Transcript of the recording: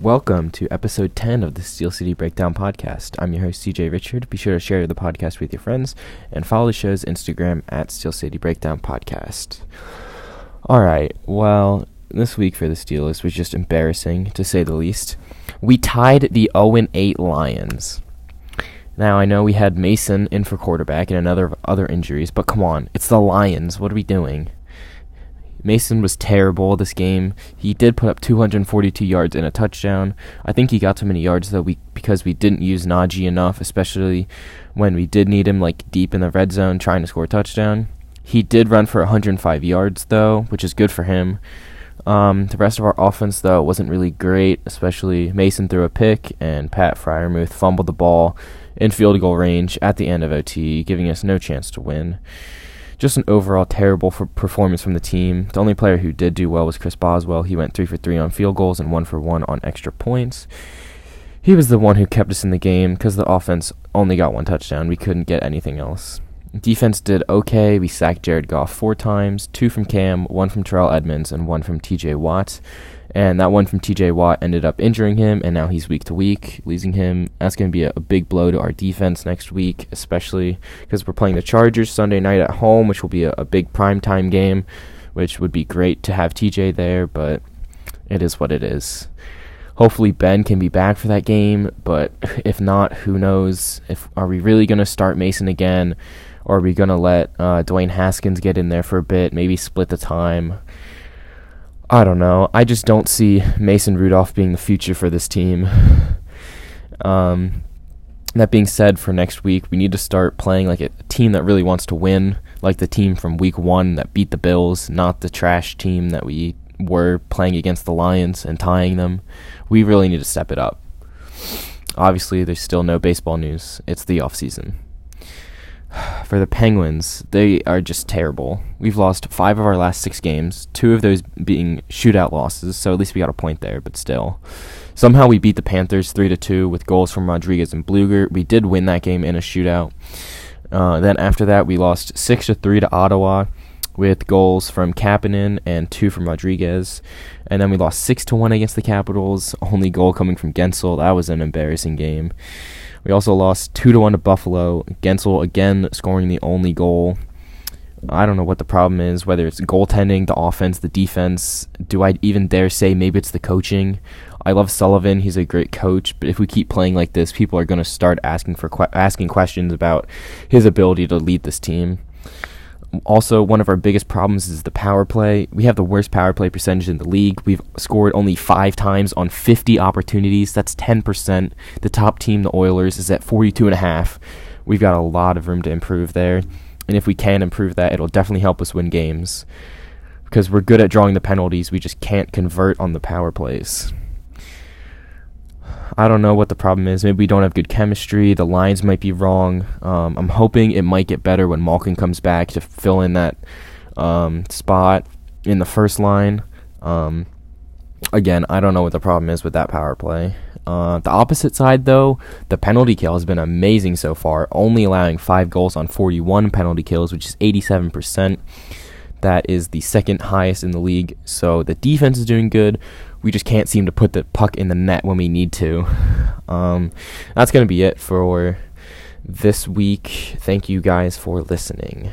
Welcome to episode 10 of the Steel City Breakdown podcast. I'm your host, CJ Richard. Be sure to share the podcast with your friends and follow the show's Instagram at Steel City Breakdown Podcast. All right, well, this week for the Steelers was just embarrassing, to say the least. We tied the 0 8 Lions. Now, I know we had Mason in for quarterback and another other injuries, but come on, it's the Lions. What are we doing? Mason was terrible this game. He did put up 242 yards and a touchdown. I think he got too many yards though we because we didn't use Najee enough, especially when we did need him like deep in the red zone trying to score a touchdown. He did run for 105 yards though, which is good for him. Um, the rest of our offense though wasn't really great, especially Mason threw a pick and Pat Freiermuth fumbled the ball in field goal range at the end of OT, giving us no chance to win just an overall terrible performance from the team. The only player who did do well was Chris Boswell. He went three for three on field goals and one for one on extra points. He was the one who kept us in the game because the offense only got one touchdown. We couldn't get anything else. Defense did okay. We sacked Jared Goff four times, two from Cam, one from Terrell Edmunds, and one from TJ Watt. And that one from TJ Watt ended up injuring him, and now he's week to week, losing him. That's going to be a, a, big blow to our defense next week, especially because we're playing the Chargers Sunday night at home, which will be a, a big prime time game, which would be great to have TJ there, but it is what it is. Hopefully Ben can be back for that game, but if not, who knows? If are we really going to start Mason again, or are we going to let uh, Dwayne Haskins get in there for a bit, maybe split the time? I don't know. I just don't see Mason Rudolph being the future for this team. Um, that being said, for next week, we need to start playing like a team that really wants to win, like the team from week one that beat the Bills, not the trash team that we were playing against the Lions and tying them. We really need to step it up. Obviously, there's still no baseball news. It's the off season. for the Penguins, they are just terrible. We've lost five of our last six games, two of those being shootout losses, so at least we got a point there, but still. Somehow we beat the Panthers 3 to 2 with goals from Rodrigues and Blueger. We did win that game in a shootout. Uh, then after that, we lost 6 to 3 to Ottawa with goals from Kapanen and two from Rodrigues. And then we lost 6 to 1 against the Capitals, only goal coming from Guentzel. That was an embarrassing game. We also lost two to one to Buffalo. Guentzel again scoring the only goal. I don't know what the problem is, whether it's goaltending, the offense, the defense. Do I even dare say maybe it's the coaching? I love Sullivan; he's a great coach. But if we keep playing like this, people are going to start asking for que- asking questions about his ability to lead this team. Also, one of our biggest problems is the power play. We have the worst power play percentage in the league. We've scored only five times on 50 opportunities. That's 10%. The top team, the Oilers, is at 42.5. We've got a lot of room to improve there. And if we can improve that, it'll definitely help us win games. Because we're good at drawing the penalties, we just can't convert on the power plays. I don't know what the problem is. Maybe we don't have good chemistry. The lines might be wrong. Um, I'm hoping it might get better when Malkin comes back to fill in that um, spot in the first line. Um, again, I don't know what the problem is with that power play. Uh, the opposite side, though, the penalty kill has been amazing so far, only allowing five goals on 41 penalty kills, which is 87%. That is the second highest in the league. So the defense is doing good we just can't seem to put the puck in the net when we need to. Um, that's going to be it for this week. Thank you guys for listening.